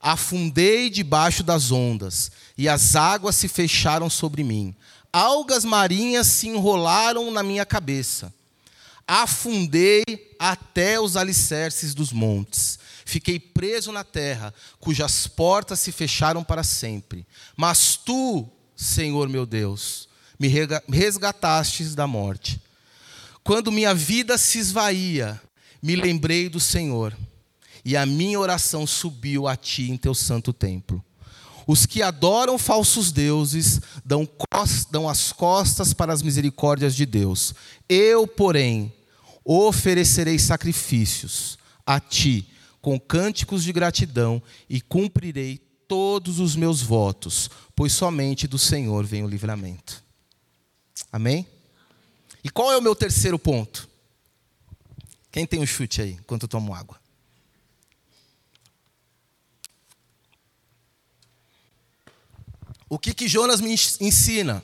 Afundei debaixo das ondas, e as águas se fecharam sobre mim. Algas marinhas se enrolaram na minha cabeça. Afundei até os alicerces dos montes. Fiquei preso na terra, cujas portas se fecharam para sempre. Mas tu, Senhor meu Deus, me resgatastes da morte. Quando minha vida se esvaía, me lembrei do Senhor, e a minha oração subiu a ti em teu santo templo. Os que adoram falsos deuses dão, dão as costas para as misericórdias de Deus. Eu, porém, oferecerei sacrifícios a ti com cânticos de gratidão e cumprirei todos os meus votos, pois somente do Senhor vem o livramento. Amém? E qual é o meu terceiro ponto? Quem tem um chute aí, enquanto eu tomo água? O que que Jonas me ensina?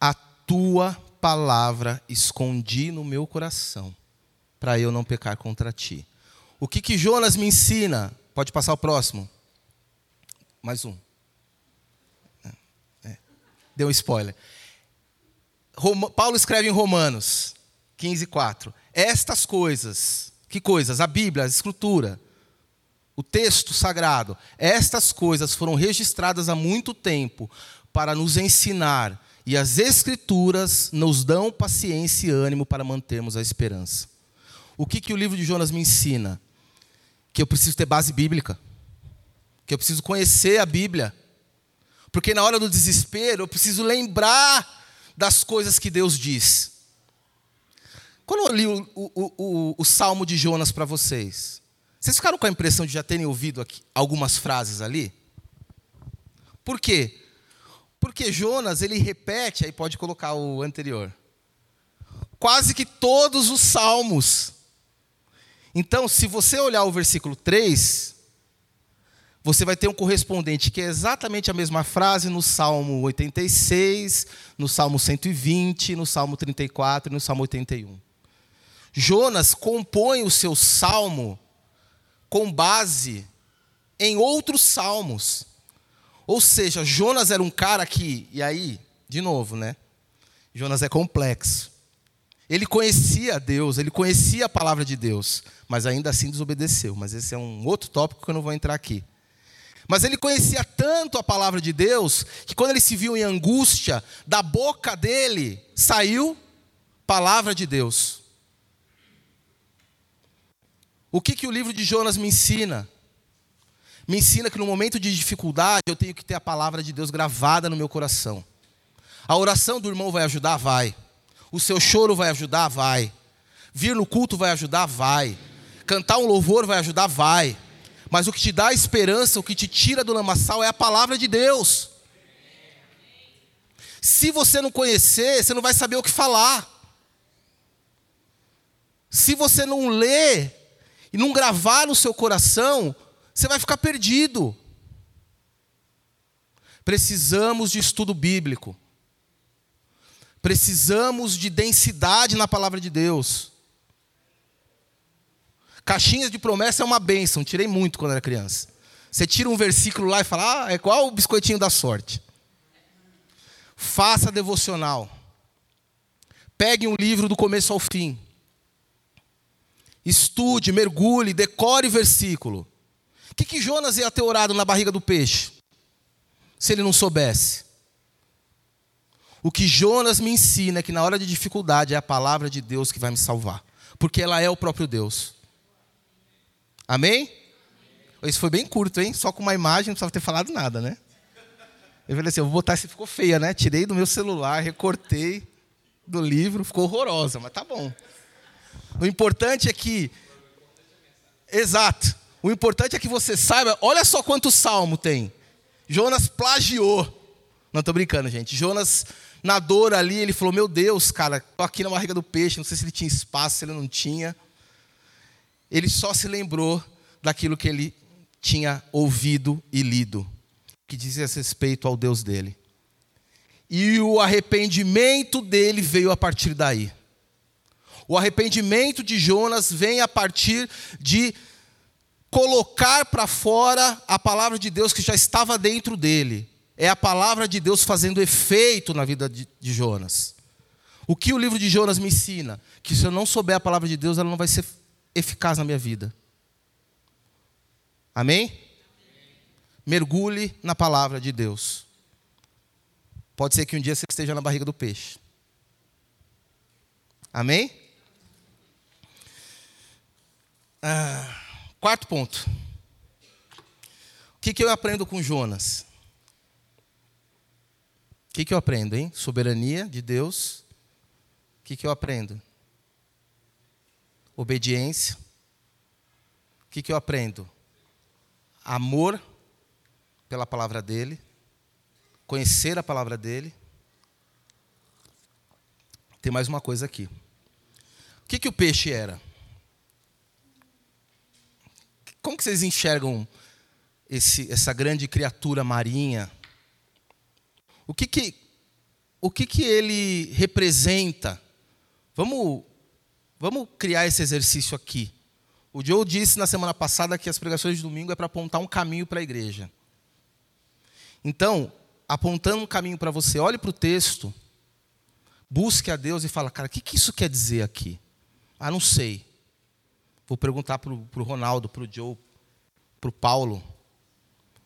A tua palavra escondi no meu coração para eu não pecar contra ti. O que, que Jonas me ensina? Pode passar o próximo. Mais um. É, é. Deu um spoiler. Roma, Paulo escreve em Romanos 15, 4. Estas coisas, que coisas? A Bíblia, a Escritura, o texto sagrado. Estas coisas foram registradas há muito tempo para nos ensinar, e as Escrituras nos dão paciência e ânimo para mantermos a esperança. O que, que o livro de Jonas me ensina? Que eu preciso ter base bíblica. Que eu preciso conhecer a Bíblia. Porque na hora do desespero eu preciso lembrar das coisas que Deus diz. Quando eu li o, o, o, o Salmo de Jonas para vocês, vocês ficaram com a impressão de já terem ouvido aqui algumas frases ali? Por quê? Porque Jonas, ele repete, aí pode colocar o anterior, quase que todos os salmos. Então, se você olhar o versículo 3, você vai ter um correspondente que é exatamente a mesma frase no Salmo 86, no Salmo 120, no Salmo 34 e no Salmo 81. Jonas compõe o seu salmo com base em outros salmos. Ou seja, Jonas era um cara que, e aí, de novo, né? Jonas é complexo. Ele conhecia Deus, ele conhecia a palavra de Deus, mas ainda assim desobedeceu. Mas esse é um outro tópico que eu não vou entrar aqui. Mas ele conhecia tanto a palavra de Deus que quando ele se viu em angústia, da boca dele saiu palavra de Deus. O que, que o livro de Jonas me ensina? Me ensina que no momento de dificuldade eu tenho que ter a palavra de Deus gravada no meu coração. A oração do irmão vai ajudar? Vai. O seu choro vai ajudar? Vai. Vir no culto vai ajudar? Vai. Cantar um louvor vai ajudar? Vai. Mas o que te dá esperança, o que te tira do lamaçal é a palavra de Deus. Se você não conhecer, você não vai saber o que falar. Se você não ler e não gravar no seu coração, você vai ficar perdido. Precisamos de estudo bíblico. Precisamos de densidade na palavra de Deus. Caixinhas de promessa é uma bênção, tirei muito quando era criança. Você tira um versículo lá e fala, ah, é qual o biscoitinho da sorte? Faça devocional. Pegue um livro do começo ao fim. Estude, mergulhe, decore versículo. O que, que Jonas ia ter orado na barriga do peixe? Se ele não soubesse. O que Jonas me ensina é que na hora de dificuldade é a palavra de Deus que vai me salvar. Porque ela é o próprio Deus. Amém? Isso foi bem curto, hein? Só com uma imagem, não precisava ter falado nada, né? Eu falei assim, eu vou botar se ficou feia, né? Tirei do meu celular, recortei do livro, ficou horrorosa, mas tá bom. O importante é que Exato. O importante é que você saiba, olha só quanto salmo tem. Jonas plagiou. Não estou brincando, gente. Jonas, na dor ali, ele falou: Meu Deus, cara, estou aqui na barriga do peixe, não sei se ele tinha espaço, se ele não tinha ele só se lembrou daquilo que ele tinha ouvido e lido, que dizia respeito ao Deus dele. E o arrependimento dele veio a partir daí. O arrependimento de Jonas vem a partir de colocar para fora a palavra de Deus que já estava dentro dele. É a palavra de Deus fazendo efeito na vida de, de Jonas. O que o livro de Jonas me ensina? Que se eu não souber a palavra de Deus, ela não vai ser eficaz na minha vida. Amém? Mergulhe na palavra de Deus. Pode ser que um dia você esteja na barriga do peixe. Amém? Ah, quarto ponto. O que, que eu aprendo com Jonas? O que, que eu aprendo, hein? Soberania de Deus. O que, que eu aprendo? obediência. O que, que eu aprendo? Amor pela palavra dele, conhecer a palavra dele. Tem mais uma coisa aqui. O que, que o peixe era? Como que vocês enxergam esse, essa grande criatura marinha? O que que, o que que ele representa? Vamos Vamos criar esse exercício aqui. O Joe disse na semana passada que as pregações de domingo é para apontar um caminho para a igreja. Então, apontando um caminho para você, olhe para o texto, busque a Deus e fala, cara, o que, que isso quer dizer aqui? Ah, não sei. Vou perguntar para o Ronaldo, para o Joe, para o Paulo.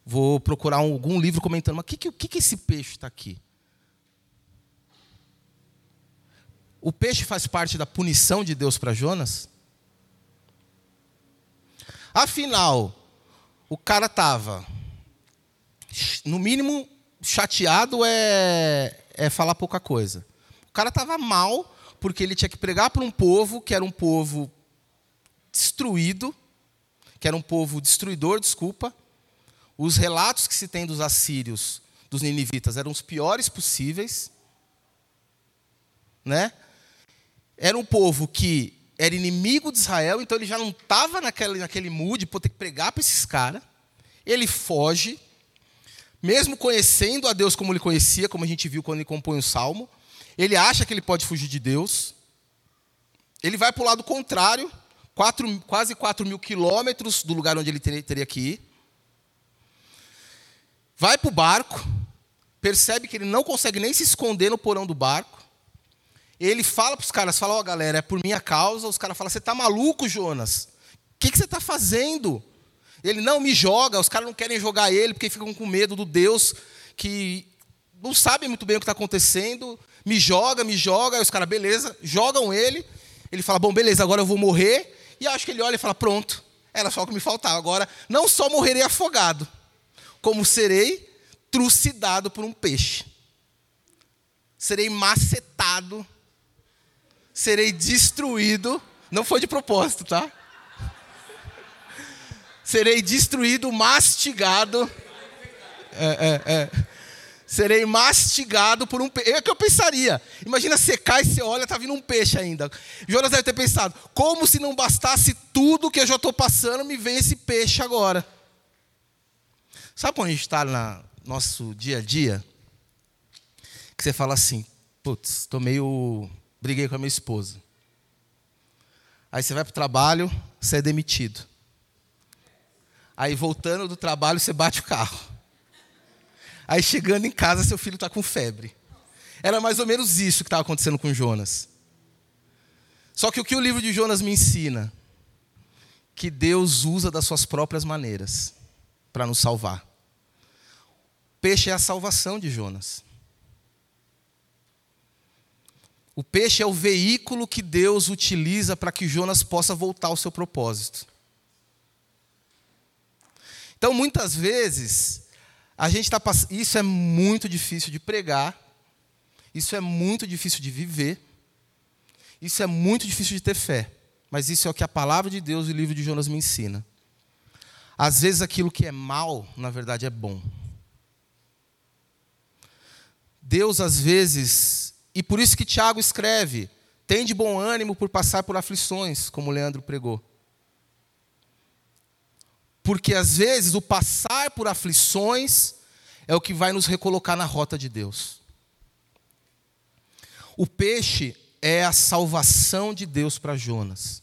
Vou procurar algum livro comentando, mas o que, que, que, esse peixe está aqui? O peixe faz parte da punição de Deus para Jonas? Afinal, o cara estava, no mínimo, chateado é, é falar pouca coisa. O cara estava mal porque ele tinha que pregar para um povo que era um povo destruído, que era um povo destruidor, desculpa. Os relatos que se tem dos assírios, dos ninivitas, eram os piores possíveis, né? era um povo que era inimigo de Israel, então ele já não estava naquele, naquele mood, por ter que pregar para esses caras. Ele foge, mesmo conhecendo a Deus como ele conhecia, como a gente viu quando ele compõe o salmo. Ele acha que ele pode fugir de Deus. Ele vai para o lado contrário, quatro, quase 4 mil quilômetros do lugar onde ele teria que ir. Vai para o barco, percebe que ele não consegue nem se esconder no porão do barco Ele fala para os caras, fala, ó oh, galera, é por minha causa. Os caras falam, você está maluco, Jonas? O que, você está fazendo? Ele não me joga, os caras não querem jogar ele porque ficam com medo do Deus que não sabe muito bem o que está acontecendo. Me joga, me joga. Aí os caras, beleza, jogam ele. Ele fala, bom, beleza, agora eu vou morrer. E acho que ele olha e fala, pronto, era só o que me faltava. Agora, não só morrerei afogado, como serei trucidado por um peixe. Serei macetado serei destruído. Não foi de propósito, tá? Serei destruído, mastigado. É, é, é. Serei mastigado por um peixe. É o que eu pensaria. Imagina você cai, você olha, tá vindo um peixe ainda. Jonas deve ter pensado: como se não bastasse tudo que eu já estou passando, me vem esse peixe agora. Sabe quando a gente está no nosso dia a dia? Que você fala assim: putz, estou meio briguei com a minha esposa. Aí você vai para o trabalho, você é demitido. Aí voltando do trabalho, você bate o carro. Aí chegando em casa, seu filho está com febre. Era mais ou menos isso que estava acontecendo com Jonas. Só que o que o livro de Jonas me ensina? Que Deus usa das suas próprias maneiras para nos salvar. Peixe é a salvação de Jonas. O peixe é o veículo que Deus utiliza para que Jonas possa voltar ao seu propósito. Então, muitas vezes, a gente está passando. Isso é muito difícil de pregar, isso é muito difícil de viver, isso é muito difícil de ter fé. Mas isso é o que a palavra de Deus e o livro de Jonas me ensina. Às vezes aquilo que é mal, na verdade, é bom. Deus, às vezes, e por isso que Tiago escreve: tem de bom ânimo por passar por aflições, como Leandro pregou. Porque às vezes o passar por aflições é o que vai nos recolocar na rota de Deus. O peixe é a salvação de Deus para Jonas.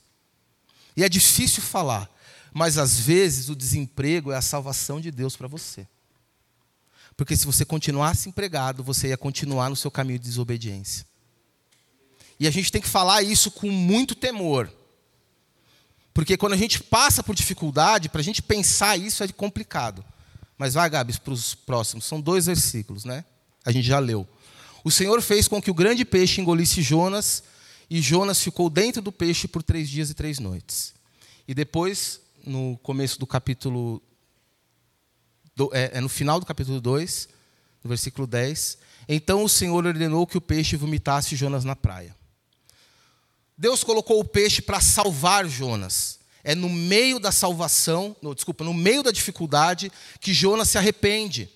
E é difícil falar, mas às vezes o desemprego é a salvação de Deus para você. Porque se você continuasse empregado, você ia continuar no seu caminho de desobediência. E a gente tem que falar isso com muito temor. Porque quando a gente passa por dificuldade, para a gente pensar isso é complicado. Mas vai, Gabs, para os próximos. São dois versículos, né? A gente já leu. O Senhor fez com que o grande peixe engolisse Jonas, e Jonas ficou dentro do peixe por três dias e três noites. E depois, no começo do capítulo do, é, é no final do capítulo 2, no versículo 10. Então o Senhor ordenou que o peixe vomitasse Jonas na praia. Deus colocou o peixe para salvar Jonas. É no meio da salvação, no, desculpa, no meio da dificuldade, que Jonas se arrepende.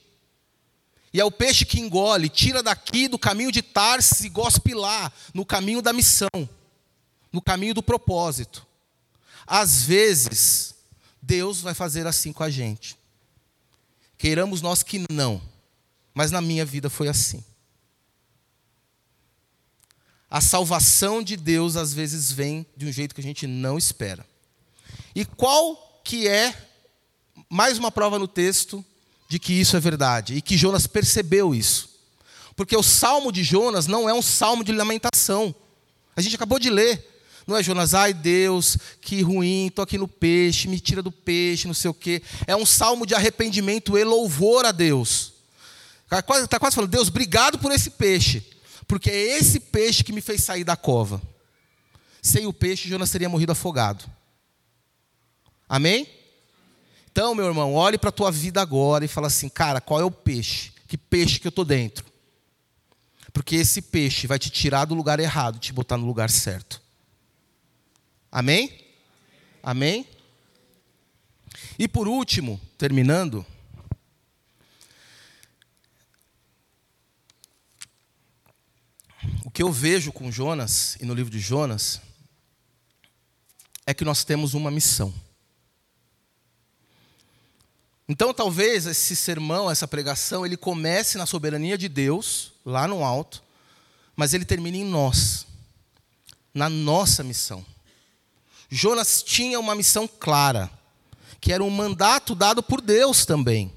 E é o peixe que engole, tira daqui do caminho de Tarsis e gospe lá, no caminho da missão, no caminho do propósito. Às vezes, Deus vai fazer assim com a gente. Queiramos nós que não, mas na minha vida foi assim. A salvação de Deus às vezes vem de um jeito que a gente não espera. E qual que é mais uma prova no texto de que isso é verdade e que Jonas percebeu isso? Porque o salmo de Jonas não é um salmo de lamentação. A gente acabou de ler. Não é Jonas, ai Deus, que ruim, estou aqui no peixe, me tira do peixe, não sei o quê. É um salmo de arrependimento e louvor a Deus. Está quase, tá quase falando, Deus, obrigado por esse peixe, porque é esse peixe que me fez sair da cova. Sem o peixe, Jonas teria morrido afogado. Amém? Então, meu irmão, olhe para a tua vida agora e fala assim, cara, qual é o peixe? Que peixe que eu estou dentro? Porque esse peixe vai te tirar do lugar errado, te botar no lugar certo. Amém? Amém? E por último, terminando, o que eu vejo com Jonas e no livro de Jonas é que nós temos uma missão. Então, talvez esse sermão, essa pregação, ele comece na soberania de Deus, lá no alto, mas ele termine em nós, na nossa missão. Jonas tinha uma missão clara, que era um mandato dado por Deus também,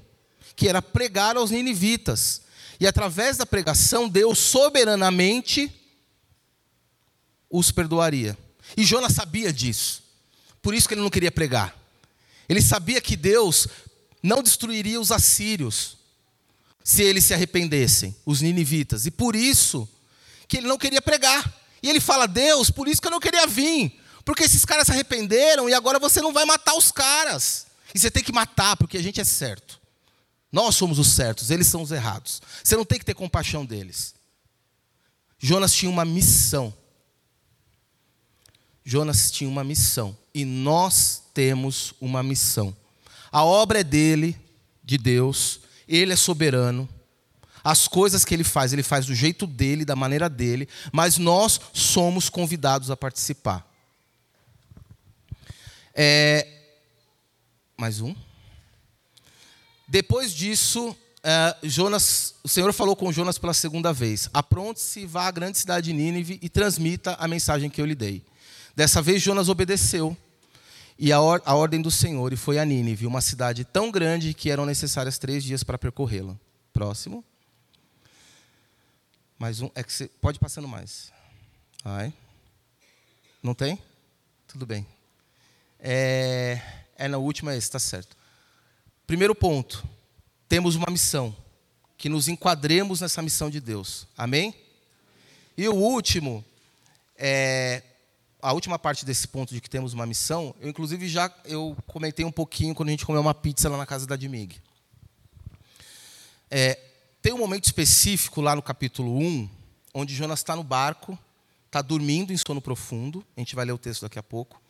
que era pregar aos ninivitas. E através da pregação, Deus soberanamente os perdoaria. E Jonas sabia disso. Por isso que ele não queria pregar. Ele sabia que Deus não destruiria os assírios se eles se arrependessem, os ninivitas. E por isso que ele não queria pregar. E ele fala: "Deus, por isso que eu não queria vir, porque esses caras se arrependeram e agora você não vai matar os caras. E você tem que matar porque a gente é certo. Nós somos os certos, eles são os errados. Você não tem que ter compaixão deles. Jonas tinha uma missão. Jonas tinha uma missão. E nós temos uma missão. A obra é dele, de Deus. Ele é soberano. As coisas que ele faz, ele faz do jeito dele, da maneira dele. Mas nós somos convidados a participar. É... Mais um. Depois disso, uh, Jonas, o Senhor falou com Jonas pela segunda vez: Apronte-se, vá à grande cidade de Nínive e transmita a mensagem que eu lhe dei. Dessa vez, Jonas obedeceu e a, or a ordem do Senhor e foi a Nínive, uma cidade tão grande que eram necessários três dias para percorrê-la. Próximo. Mais um. É que pode ir passando mais. Vai. Não tem? Tudo bem. É, é na última, esse, está certo. Primeiro ponto temos uma missão, que nos enquadremos nessa missão de Deus. Amém? E o último, é, a última parte desse ponto de que temos uma missão, eu inclusive já eu comentei um pouquinho quando a gente comeu uma pizza lá na casa da Dimig. É, tem um momento específico lá no capítulo 1, onde Jonas está no barco, está dormindo em sono profundo, a gente vai ler o texto daqui a pouco.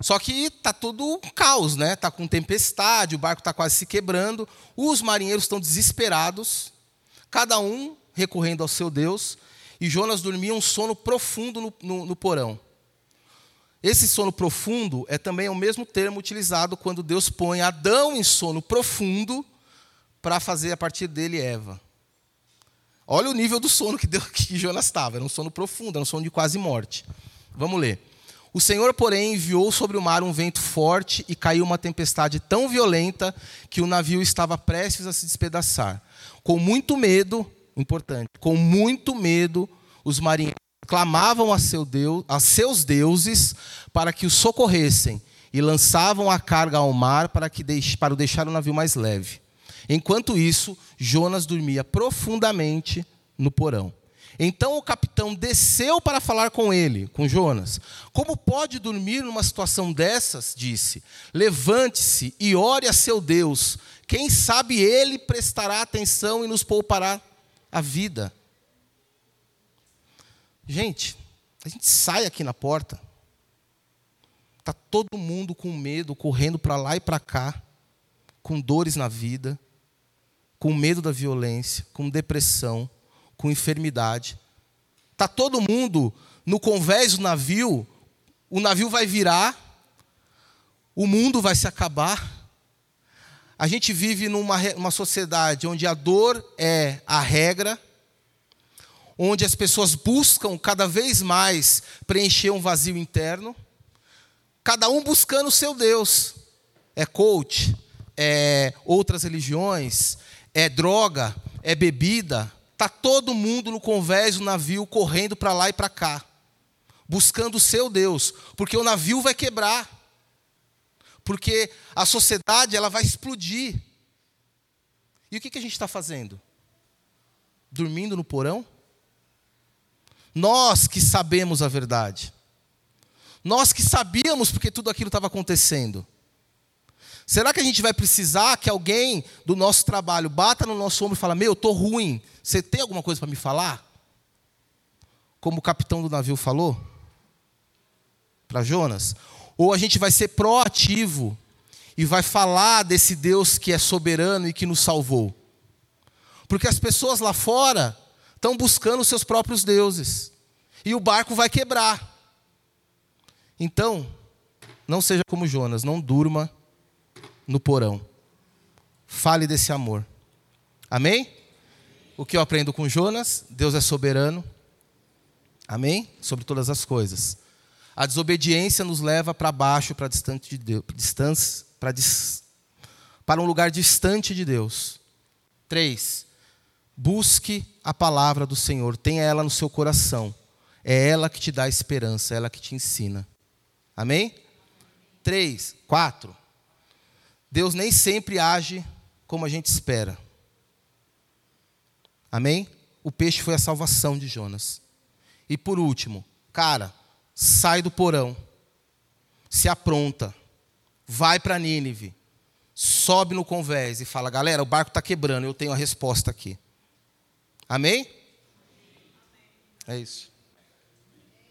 Só que tá tudo caos, né? Tá com tempestade, o barco está quase se quebrando, os marinheiros estão desesperados, cada um recorrendo ao seu Deus, e Jonas dormia um sono profundo no, no, no porão. Esse sono profundo é também o mesmo termo utilizado quando Deus põe Adão em sono profundo para fazer a partir dele Eva. Olha o nível do sono que, Deus, que Jonas estava, era um sono profundo, era um sono de quase morte. Vamos ler. O Senhor, porém, enviou sobre o mar um vento forte e caiu uma tempestade tão violenta que o navio estava prestes a se despedaçar. Com muito medo, importante, com muito medo, os marinheiros clamavam a, seu Deus, a seus deuses para que os socorressem e lançavam a carga ao mar para, que deixe, para deixar o navio mais leve. Enquanto isso, Jonas dormia profundamente no porão. Então o capitão desceu para falar com ele, com Jonas. Como pode dormir numa situação dessas? Disse: Levante-se e ore a seu Deus. Quem sabe ele prestará atenção e nos poupará a vida. Gente, a gente sai aqui na porta, tá todo mundo com medo, correndo para lá e para cá, com dores na vida, com medo da violência, com depressão com enfermidade. Está todo mundo no convés do navio, o navio vai virar, o mundo vai se acabar. A gente vive numa uma sociedade onde a dor é a regra, onde as pessoas buscam cada vez mais preencher um vazio interno, cada um buscando o seu Deus. É coach, é outras religiões, é droga, é bebida, Está todo mundo no convés do navio correndo para lá e para cá, buscando o seu Deus, porque o navio vai quebrar, porque a sociedade ela vai explodir. E o que, que a gente está fazendo? Dormindo no porão? Nós que sabemos a verdade, nós que sabíamos porque tudo aquilo estava acontecendo, Será que a gente vai precisar que alguém do nosso trabalho bata no nosso ombro e fala: "Meu, eu tô ruim. Você tem alguma coisa para me falar?" Como o capitão do navio falou para Jonas? Ou a gente vai ser proativo e vai falar desse Deus que é soberano e que nos salvou? Porque as pessoas lá fora estão buscando os seus próprios deuses. E o barco vai quebrar. Então, não seja como Jonas, não durma no porão. Fale desse amor. Amém? O que eu aprendo com Jonas? Deus é soberano. Amém? Sobre todas as coisas. A desobediência nos leva para baixo, para distante de Deus, distância, para, dis, para um lugar distante de Deus. Três, busque a palavra do Senhor, tenha ela no seu coração. É ela que te dá esperança, é ela que te ensina. Amém? Três, quatro. Deus nem sempre age como a gente espera. Amém? O peixe foi a salvação de Jonas. E por último, cara, sai do porão, se apronta, vai para Nínive, sobe no convés e fala: galera, o barco está quebrando, eu tenho a resposta aqui. Amém? É isso.